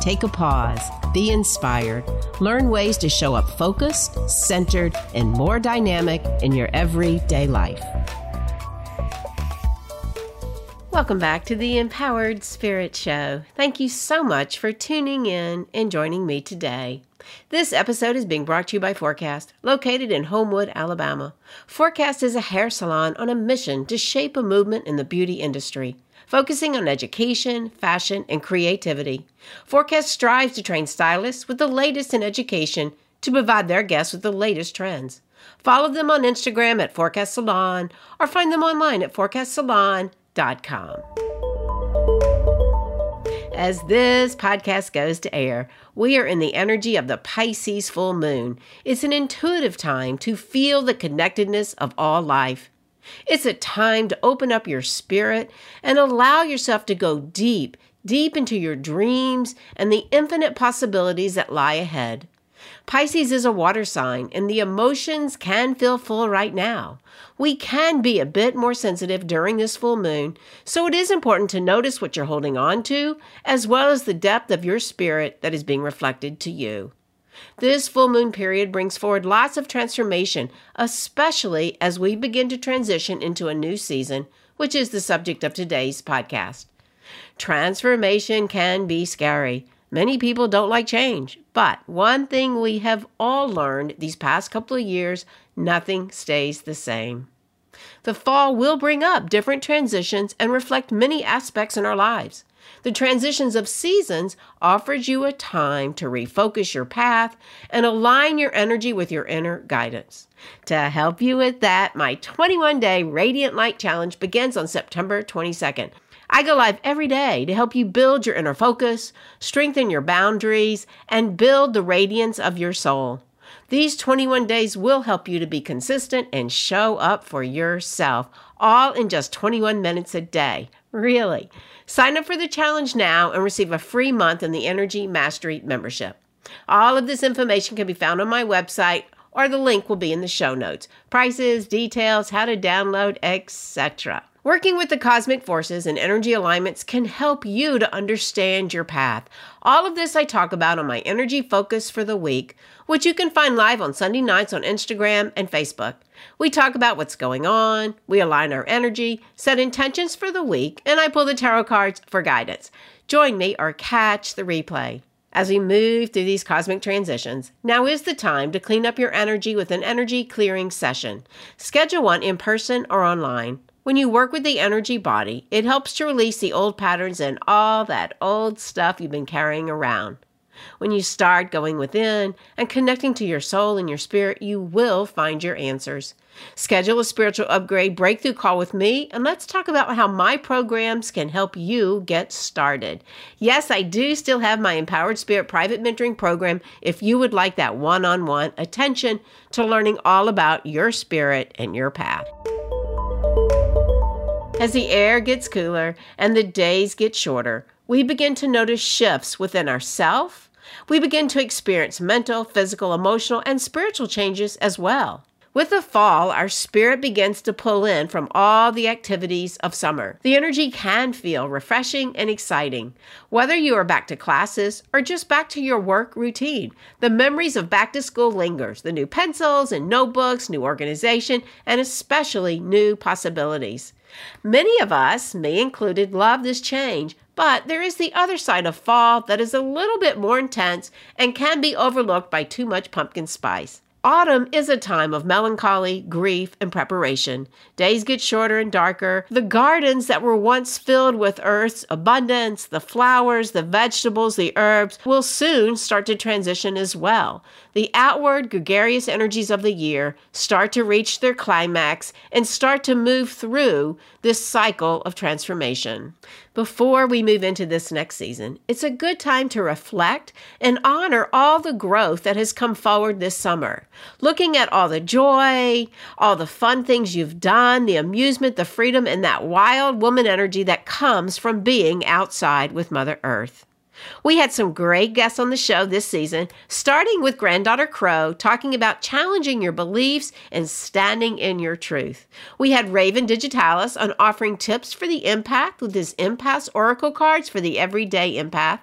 Take a pause, be inspired, learn ways to show up focused, centered, and more dynamic in your everyday life. Welcome back to the Empowered Spirit Show. Thank you so much for tuning in and joining me today. This episode is being brought to you by Forecast, located in Homewood, Alabama. Forecast is a hair salon on a mission to shape a movement in the beauty industry, focusing on education, fashion, and creativity. Forecast strives to train stylists with the latest in education to provide their guests with the latest trends. Follow them on Instagram at Forecast Salon or find them online at forecastsalon.com. As this podcast goes to air, we are in the energy of the Pisces full moon. It's an intuitive time to feel the connectedness of all life. It's a time to open up your spirit and allow yourself to go deep, deep into your dreams and the infinite possibilities that lie ahead. Pisces is a water sign, and the emotions can feel full right now. We can be a bit more sensitive during this full moon, so it is important to notice what you're holding on to, as well as the depth of your spirit that is being reflected to you. This full moon period brings forward lots of transformation, especially as we begin to transition into a new season, which is the subject of today's podcast. Transformation can be scary. Many people don't like change, but one thing we have all learned these past couple of years nothing stays the same. The fall will bring up different transitions and reflect many aspects in our lives. The transitions of seasons offers you a time to refocus your path and align your energy with your inner guidance. To help you with that, my 21 day Radiant Light Challenge begins on September 22nd. I go live every day to help you build your inner focus, strengthen your boundaries, and build the radiance of your soul. These 21 days will help you to be consistent and show up for yourself, all in just 21 minutes a day. Really. Sign up for the challenge now and receive a free month in the Energy Mastery membership. All of this information can be found on my website or the link will be in the show notes. Prices, details, how to download, etc. Working with the cosmic forces and energy alignments can help you to understand your path. All of this I talk about on my energy focus for the week, which you can find live on Sunday nights on Instagram and Facebook. We talk about what's going on, we align our energy, set intentions for the week, and I pull the tarot cards for guidance. Join me or catch the replay. As we move through these cosmic transitions, now is the time to clean up your energy with an energy clearing session. Schedule one in person or online. When you work with the energy body, it helps to release the old patterns and all that old stuff you've been carrying around. When you start going within and connecting to your soul and your spirit, you will find your answers. Schedule a spiritual upgrade breakthrough call with me, and let's talk about how my programs can help you get started. Yes, I do still have my Empowered Spirit private mentoring program if you would like that one on one attention to learning all about your spirit and your path. As the air gets cooler and the days get shorter, we begin to notice shifts within ourself. We begin to experience mental, physical, emotional, and spiritual changes as well. With the fall, our spirit begins to pull in from all the activities of summer. The energy can feel refreshing and exciting. Whether you are back to classes or just back to your work routine, the memories of back to school lingers, the new pencils and notebooks, new organization, and especially new possibilities. Many of us, me included, love this change, but there is the other side of fall that is a little bit more intense and can be overlooked by too much pumpkin spice. Autumn is a time of melancholy, grief, and preparation. Days get shorter and darker. The gardens that were once filled with earth's abundance, the flowers, the vegetables, the herbs, will soon start to transition as well. The outward gregarious energies of the year start to reach their climax and start to move through this cycle of transformation. Before we move into this next season, it's a good time to reflect and honor all the growth that has come forward this summer. Looking at all the joy, all the fun things you've done, the amusement, the freedom, and that wild woman energy that comes from being outside with Mother Earth. We had some great guests on the show this season, starting with Granddaughter Crow talking about challenging your beliefs and standing in your truth. We had Raven Digitalis on offering tips for the empath with his empath oracle cards for the everyday empath.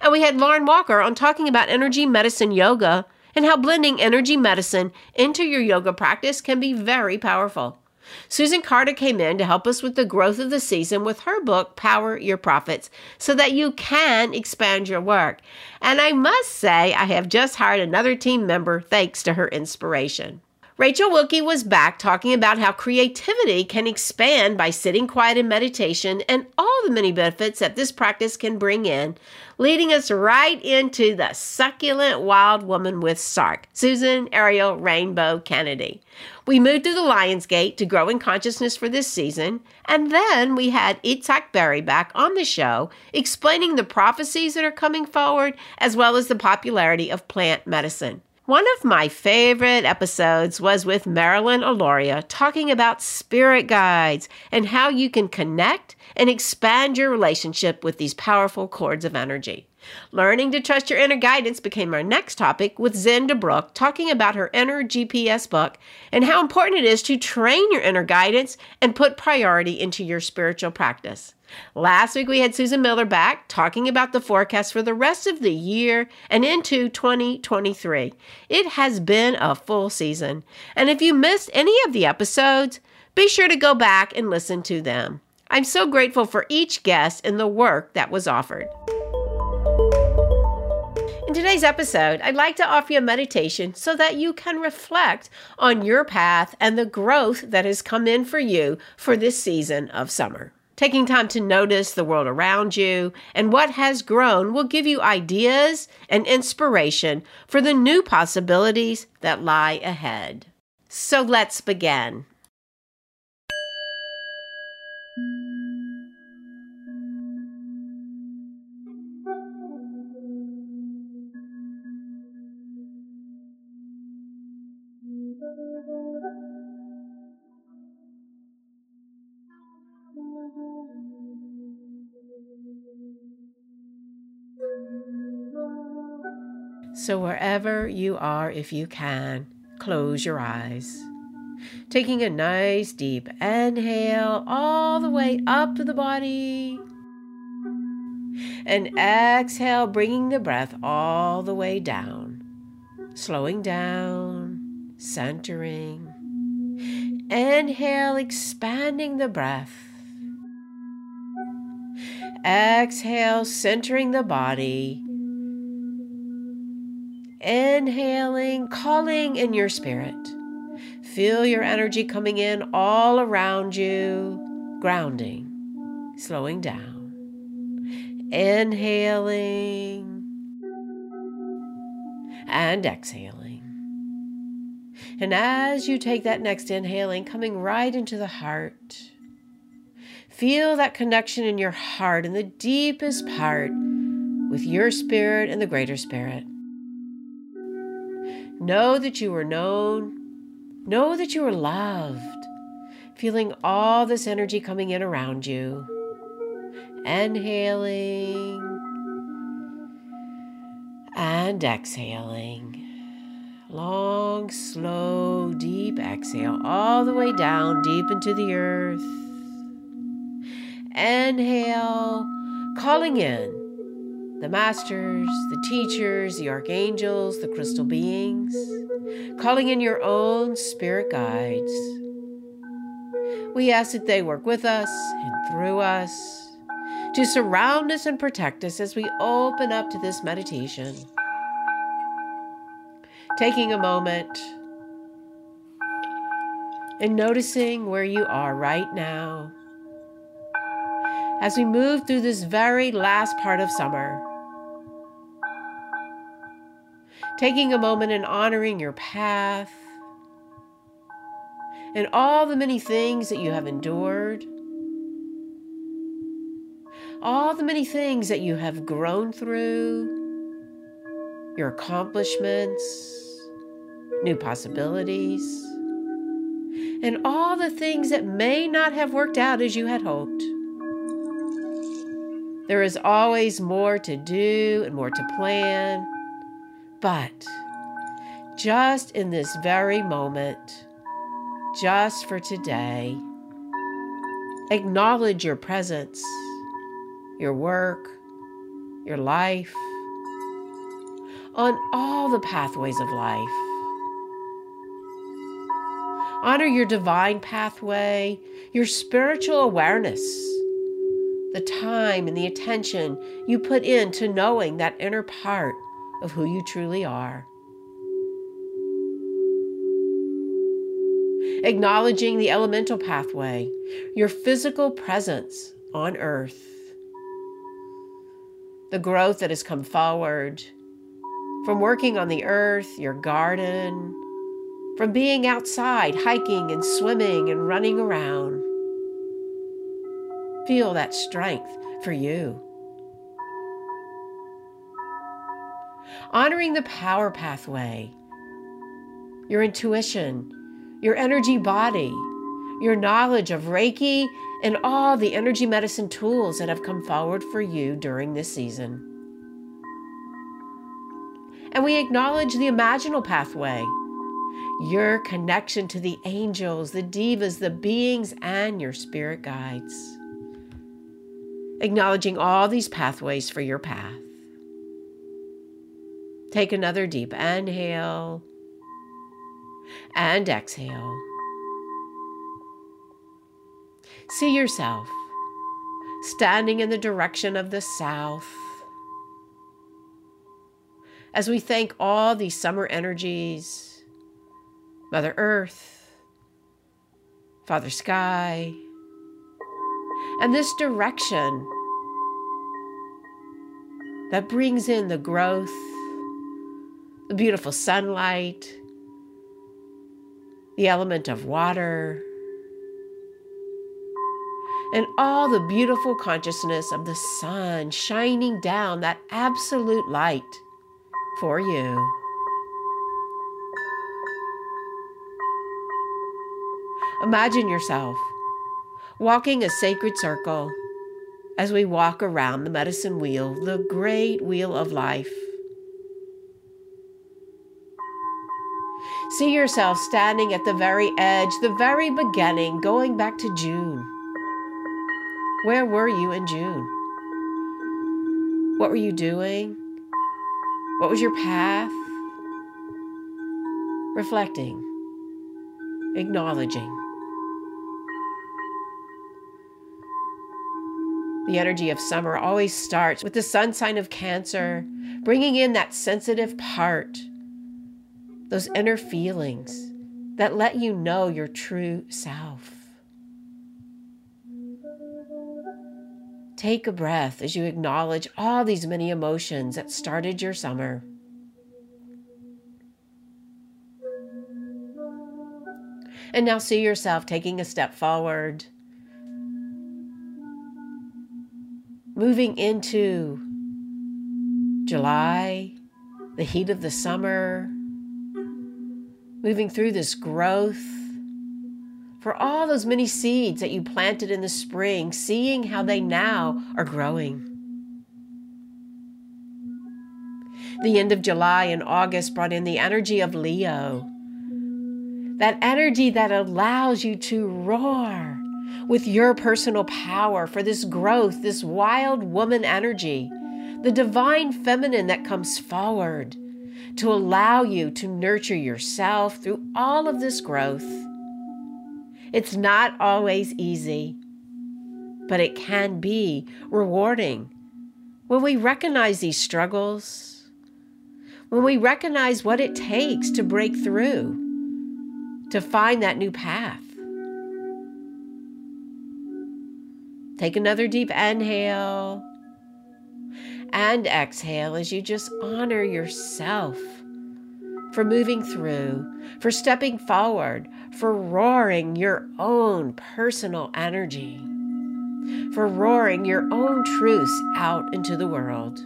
And we had Lauren Walker on talking about energy medicine yoga and how blending energy medicine into your yoga practice can be very powerful. Susan Carter came in to help us with the growth of the season with her book, Power Your Profits, so that you can expand your work. And I must say, I have just hired another team member thanks to her inspiration. Rachel Wilkie was back talking about how creativity can expand by sitting quiet in meditation and all the many benefits that this practice can bring in, leading us right into the succulent wild woman with Sark, Susan Ariel Rainbow Kennedy. We moved through the Lion's Gate to grow in consciousness for this season, and then we had Itzhak Beery back on the show explaining the prophecies that are coming forward as well as the popularity of plant medicine. One of my favorite episodes was with Marilyn Alauria talking about spirit guides and how you can connect and expand your relationship with these powerful cords of energy. Learning to trust your inner guidance became our next topic with Zen DeBrücke talking about her inner GPS book and how important it is to train your inner guidance and put priority into your spiritual practice. Last week we had Susan Miller back talking about the forecast for the rest of the year and into 2023. It has been a full season. And if you missed any of the episodes, be sure to go back and listen to them. I'm so grateful for each guest and the work that was offered. Today's episode, I'd like to offer you a meditation so that you can reflect on your path and the growth that has come in for you for this season of summer. Taking time to notice the world around you and what has grown will give you ideas and inspiration for the new possibilities that lie ahead. So let's begin. So, wherever you are, if you can, close your eyes. Taking a nice deep inhale all the way up to the body. And exhale, bringing the breath all the way down. Slowing down, centering. Inhale, expanding the breath. Exhale, centering the body Inhaling, calling in your spirit. Feel your energy coming in all around you, grounding, slowing down. Inhaling and exhaling. And as you take that next inhaling, coming right into the heart, feel that connection in your heart, in the deepest part, with your spirit and the greater spirit. Know that you are known. Know that you are loved. Feeling all this energy coming in around you. Inhaling and exhaling. Long, slow, deep exhale all the way down, deep into the earth. Inhale, calling in the masters, the teachers, the archangels, the crystal beings, calling in your own spirit guides. We ask that they work with us and through us to surround us and protect us as we open up to this meditation. Taking a moment and noticing where you are right now as we move through this very last part of summer. Taking a moment and honoring your path and all the many things that you have endured, all the many things that you have grown through, your accomplishments, new possibilities, and all the things that may not have worked out as you had hoped. There is always more to do and more to plan, but just in this very moment, just for today. Acknowledge your presence, your work, your life, on all the pathways of life. Honor your divine pathway, your spiritual awareness, the time and the attention you put into knowing that inner part of who you truly are. acknowledging the elemental pathway, your physical presence on earth, the growth that has come forward from working on the earth, your garden, from being outside, hiking and swimming and running around. Feel that strength for you. Honoring the power pathway, your intuition, your energy body, your knowledge of Reiki, and all the energy medicine tools that have come forward for you during this season. And we acknowledge the imaginal pathway, your connection to the angels, the devas, the beings, and your spirit guides. Acknowledging all these pathways for your path. Take another deep inhale and exhale. See yourself standing in the direction of the south. As we thank all these summer energies, Mother Earth, Father Sky, and this direction that brings in the growth, the beautiful sunlight, the element of water, and all the beautiful consciousness of the sun shining down that absolute light for you. Imagine yourself walking a sacred circle as we walk around the medicine wheel, the great wheel of life. See yourself standing at the very edge, the very beginning, going back to June. Where were you in June? What were you doing? What was your path? Reflecting, acknowledging. The energy of summer always starts with the sun sign of Cancer, bringing in that sensitive part those inner feelings that let you know your true self. Take a breath as you acknowledge all these many emotions that started your summer. And now see yourself taking a step forward, moving into July, the heat of the summer, moving through this growth, for all those many seeds that you planted in the spring, seeing how they now are growing. The end of July and August brought in the energy of Leo. That energy that allows you to roar with your personal power for this growth, this wild woman energy, the divine feminine that comes forward to allow you to nurture yourself through all of this growth. It's not always easy, but it can be rewarding when we recognize these struggles, when we recognize what it takes to break through, to find that new path. Take another deep inhale and exhale as you just honor yourself for moving through, for stepping forward, for roaring your own personal energy, for roaring your own truths out into the world.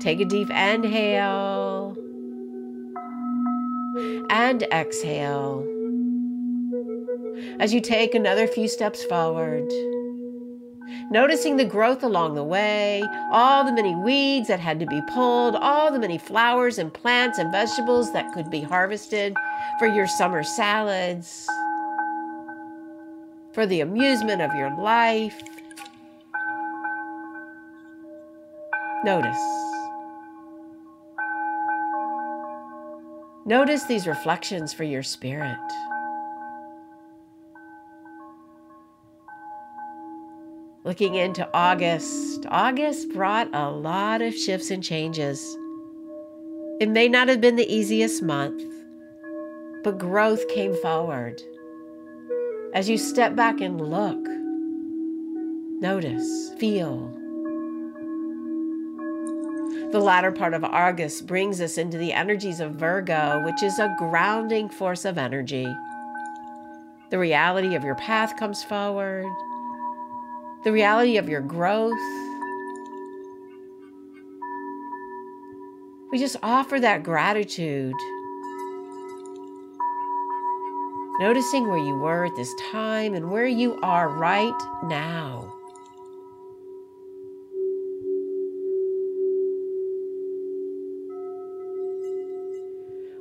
Take a deep inhale and exhale. As you take another few steps forward, noticing the growth along the way, all the many weeds that had to be pulled, all the many flowers and plants and vegetables that could be harvested for your summer salads, for the amusement of your life. Notice. Notice these reflections for your spirit. Looking into August, August brought a lot of shifts and changes. It may not have been the easiest month, but growth came forward. As you step back and look, notice, feel. The latter part of August brings us into the energies of Virgo, which is a grounding force of energy. The reality of your path comes forward the reality of your growth. We just offer that gratitude. Noticing where you were at this time and where you are right now.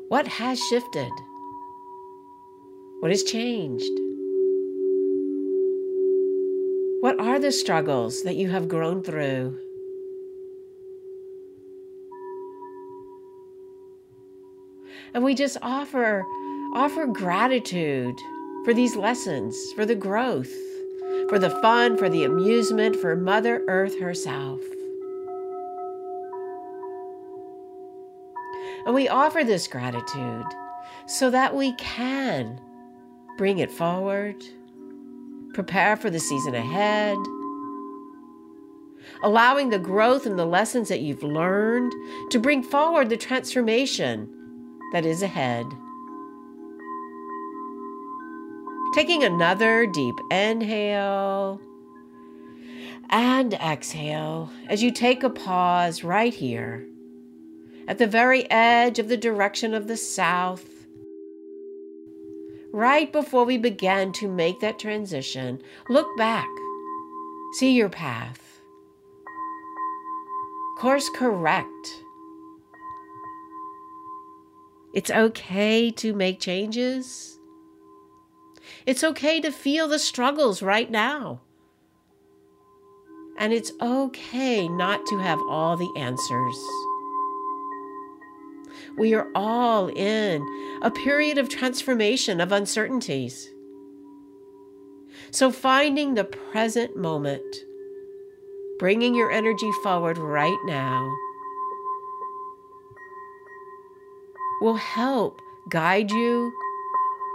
What has shifted? What has changed? What are the struggles that you have grown through? And we just offer offer gratitude for these lessons, for the growth, for the fun, for the amusement, for Mother Earth herself. And we offer this gratitude so that we can bring it forward prepare for the season ahead, allowing the growth and the lessons that you've learned to bring forward the transformation that is ahead. Taking another deep inhale and exhale as you take a pause right here at the very edge of the direction of the south right before we began to make that transition, look back, see your path. Course correct. It's okay to make changes. It's okay to feel the struggles right now. And it's okay not to have all the answers. We are all in a period of transformation, of uncertainties. So, finding the present moment, bringing your energy forward right now, will help guide you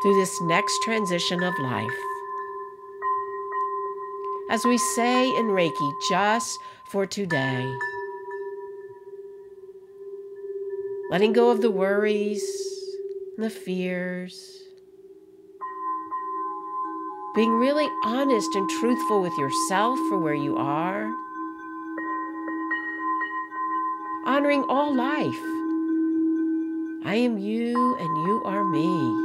through this next transition of life. As we say in Reiki, just for today. Letting go of the worries and the fears, being really honest and truthful with yourself for where you are, honoring all life. I am you and you are me.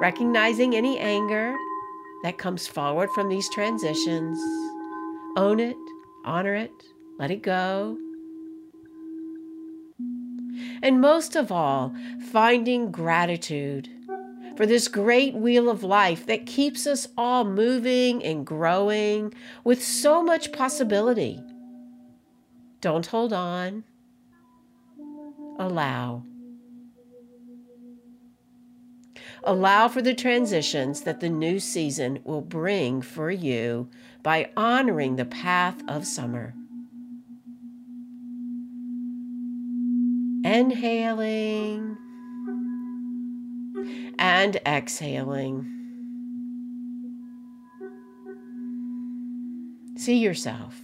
Recognizing any anger that comes forward from these transitions, own it, honor it, let it go. And most of all, finding gratitude for this great wheel of life that keeps us all moving and growing with so much possibility. Don't hold on, allow. Allow for the transitions that the new season will bring for you by honoring the path of summer. Inhaling and exhaling. See yourself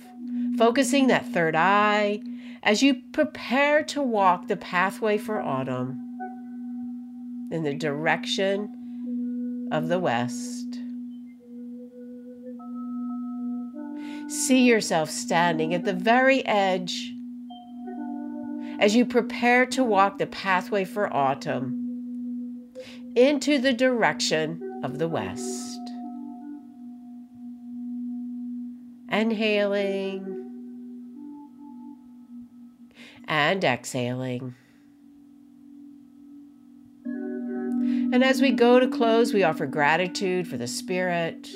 focusing that third eye as you prepare to walk the pathway for autumn in the direction of the west. See yourself standing at the very edge as you prepare to walk the pathway for autumn into the direction of the west. Inhaling and exhaling. And as we go to close, we offer gratitude for the Spirit,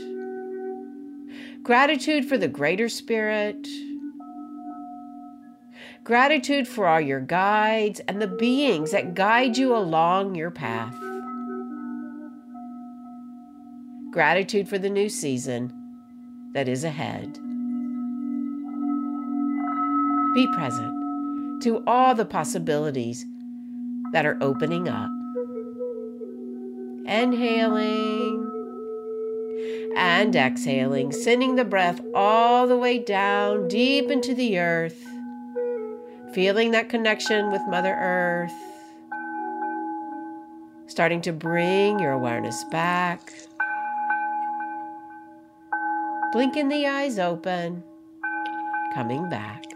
gratitude for the greater Spirit, gratitude for all your guides and the beings that guide you along your path. Gratitude for the new season that is ahead. Be present to all the possibilities that are opening up. Inhaling and exhaling, sending the breath all the way down deep into the earth, feeling that connection with Mother Earth, starting to bring your awareness back. Blinking the eyes open, coming back.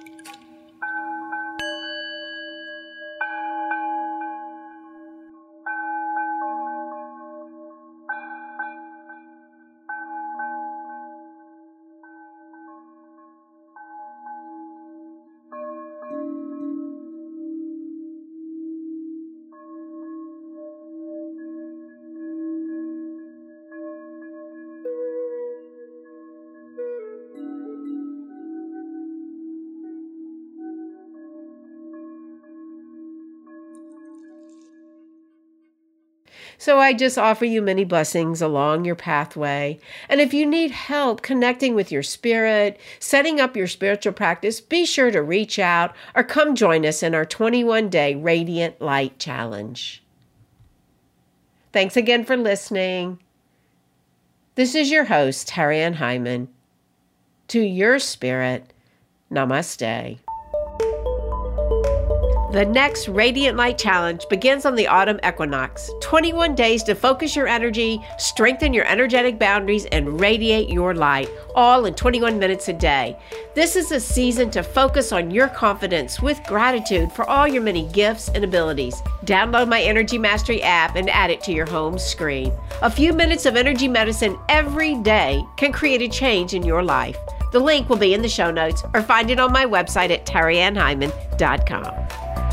So I just offer you many blessings along your pathway. And if you need help connecting with your spirit, setting up your spiritual practice, be sure to reach out or come join us in our 21 day Radiant Light Challenge. Thanks again for listening. This is your host, Ann Heiman. To your spirit, namaste. The next Radiant Light Challenge begins on the autumn equinox. 21 days to focus your energy, strengthen your energetic boundaries, and radiate your light, all in 21 minutes a day. This is a season to focus on your confidence with gratitude for all your many gifts and abilities. Download my Energy Mastery app and add it to your home screen. A few minutes of energy medicine every day can create a change in your life. The link will be in the show notes or find it on my website at terriannheiman.com.